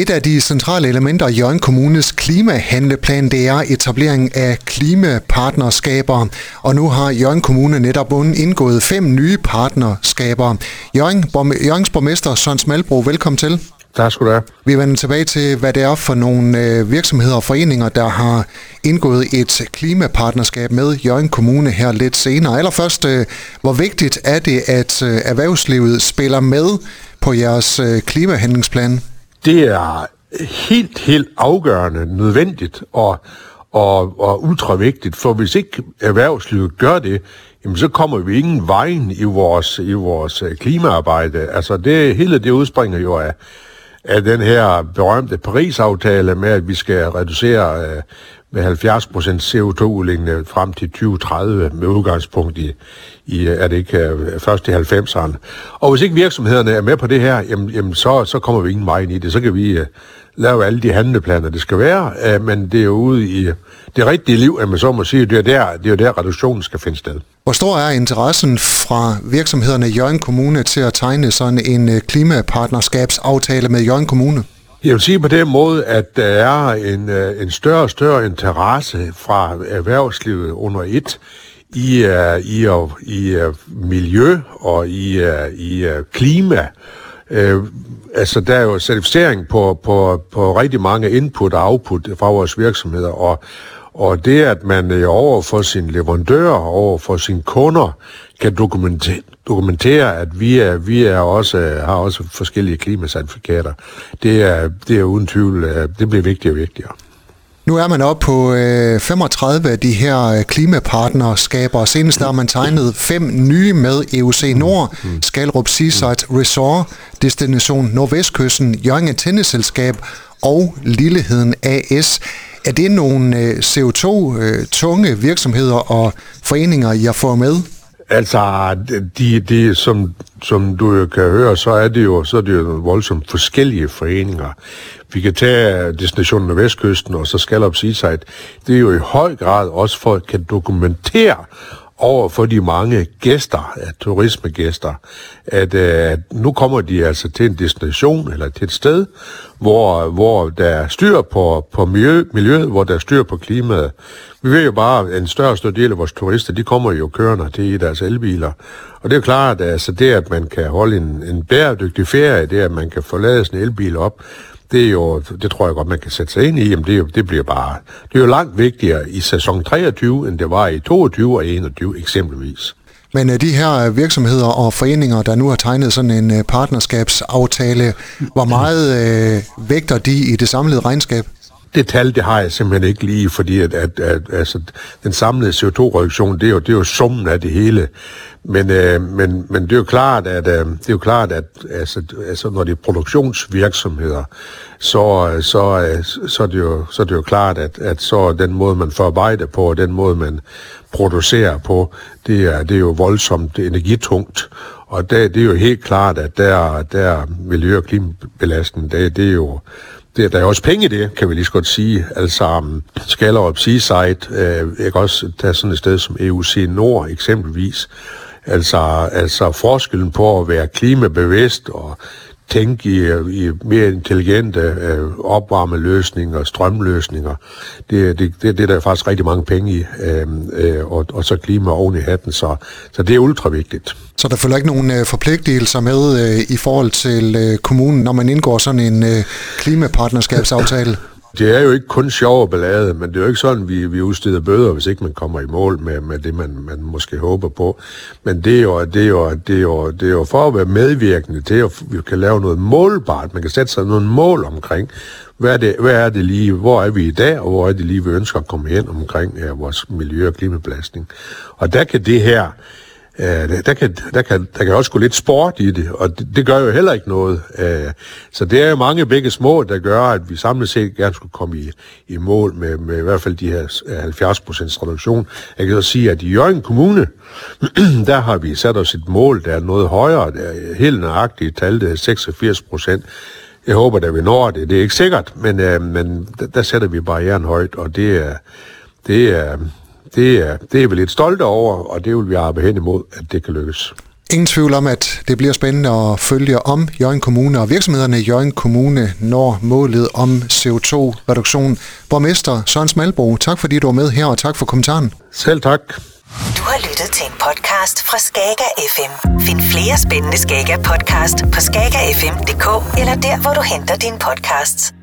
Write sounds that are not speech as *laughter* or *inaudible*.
Et af de centrale elementer i Jørgen Kommunes klimahandleplan, det er etablering af klimapartnerskaber. Og nu har Jørgen Kommune netop indgået fem nye partnerskaber. Jørgen, Jørgens borgmester Søren Smalbro, velkommen til. Tak skal du have. Vi vender tilbage til, hvad det er for nogle øh, virksomheder og foreninger, der har indgået et klimapartnerskab med Jørgen Kommune her lidt senere. Allerførst, øh, hvor vigtigt er det, at øh, erhvervslivet spiller med på jeres klimahandlingsplan? Det er helt, helt afgørende nødvendigt og, og, og ultravigtigt, for hvis ikke erhvervslivet gør det, jamen så kommer vi ingen vejen i vores, i vores øh, klimaarbejde. Altså det hele det udspringer jo af, af den her berømte Paris-aftale med, at vi skal reducere øh, med 70 procent CO2-udlægning øh, frem til 2030 med udgangspunkt i, i er det ikke øh, først i 90'erne. Og hvis ikke virksomhederne er med på det her, jamen, jamen så, så kommer vi ingen vej ind i det. Så kan vi uh, lave alle de handleplaner, det skal være, uh, men det er jo ude i det rigtige liv, at man så må sige, det er der, det er der reduktionen skal finde sted. Hvor stor er interessen fra virksomhederne i Jørgen Kommune til at tegne sådan en klimapartnerskabsaftale med Jørgen Kommune? Jeg vil sige på den måde, at der er en, øh, en større og større interesse fra erhvervslivet under et i, uh, i, uh, i uh, miljø og i, uh, i uh, klima. Uh, altså, der er jo certificering på, på, på rigtig mange input og output fra vores virksomheder, og, og det, at man øh, over for sin leverandør, over for sine kunder, kan dokumentere, dokumentere at vi, er, vi er også, øh, har også forskellige klimacertifikater, det er, det er uden tvivl, øh, det bliver vigtigere og vigtigere. Nu er man oppe på øh, 35 af de her klimapartnerskaber, klimapartnerskaber. Senest har man tegnet fem nye med EUC Nord. Skalrup Seaside Resort, Destination Nordvestkysten, Jørgen Tennisselskab og Lilleheden AS. Er det nogle øh, CO2-tunge øh, virksomheder og foreninger, jeg får med? Altså, de, de, som, som du jo kan høre, så er det jo, så er det jo voldsomt forskellige foreninger. Vi kan tage destinationen af Vestkysten, og så Scallop Seaside. Det er jo i høj grad også for at kan dokumentere over for de mange gæster, at turismegæster, at, øh, nu kommer de altså til en destination eller til et sted, hvor, hvor der er styr på, på miljø, miljøet, hvor der er styr på klimaet. Vi ved jo bare, at en større større del af vores turister, de kommer jo kørende til i deres elbiler. Og det er jo klart, at altså det, at man kan holde en, en bæredygtig ferie, det at man kan forlade sin elbil op, det er jo, det tror jeg godt, man kan sætte sig ind i, jamen det, er jo, det bliver bare, det er jo langt vigtigere i sæson 23, end det var i 22 og 21 eksempelvis. Men øh, de her virksomheder og foreninger, der nu har tegnet sådan en øh, partnerskabsaftale, hvor meget øh, vægter de i det samlede regnskab? Det tal, det har jeg simpelthen ikke lige, fordi at, at, at altså, den samlede CO2-reduktion, det er jo, det er jo summen af det hele. Men, øh, men, men det er jo klart, at, øh, det er jo klart, at altså, altså, når det er produktionsvirksomheder, så, så, øh, så, er det jo, så er det jo klart, at, at så den måde, man forarbejder på, og den måde, man producerer på, det er, det er jo voldsomt energitungt. Og det, det er jo helt klart, at der, der miljø- og klimabelastning, det, det er jo det, der er også penge i det, kan vi lige så godt sige. Altså, um, Skallerup Seaside, øh, jeg kan også er sådan et sted som EUC Nord eksempelvis. Altså, altså forskellen på at være klimabevidst og tænke i, i mere intelligente øh, opvarmeløsninger, strømløsninger. Det, det, det, det er der faktisk rigtig mange penge i, øh, øh, og, og så klima oven i hatten, så, så det er ultra vigtigt. Så der følger ikke nogen øh, forpligtelser med øh, i forhold til øh, kommunen, når man indgår sådan en øh, klimapartnerskabsaftale? *laughs* Det er jo ikke kun sjov og ballade, men det er jo ikke sådan, vi, vi udsteder bøder, hvis ikke man kommer i mål med, med det, man, man måske håber på. Men det er, jo, det, er jo, det, er jo, det er jo for at være medvirkende til, at vi kan lave noget målbart. Man kan sætte sig nogle mål omkring, hvad er, det, hvad er det lige, hvor er vi i dag, og hvor er det lige, vi ønsker at komme hen omkring ja, vores miljø- og klimabelastning. Og der kan det her, Øh, der, kan, der, kan, der kan også gå lidt sport i det, og det, det gør jo heller ikke noget. Øh, så det er jo mange begge små, der gør, at vi samlet set gerne skulle komme i, i mål med, med i hvert fald de her øh, 70 procents reduktion. Jeg kan så sige, at i Jørgen Kommune, *clears throat* der har vi sat os et mål, der er noget højere, der er helt nøjagtigt tal, det er 86 procent. Jeg håber, at vi når det. Det er ikke sikkert, men, øh, men der, der sætter vi barrieren højt, og det er, det er, det er, det er vi lidt stolte over, og det vil vi arbejde hen imod, at det kan lykkes. Ingen tvivl om, at det bliver spændende at følge om Jørgen Kommune og virksomhederne i Jørgen Kommune når målet om CO2-reduktion. Borgmester Søren Smalbro, tak fordi du var med her, og tak for kommentaren. Selv tak. Du har lyttet til en podcast fra Skager FM. Find flere spændende Skager podcast på skagerfm.dk eller der, hvor du henter dine podcasts.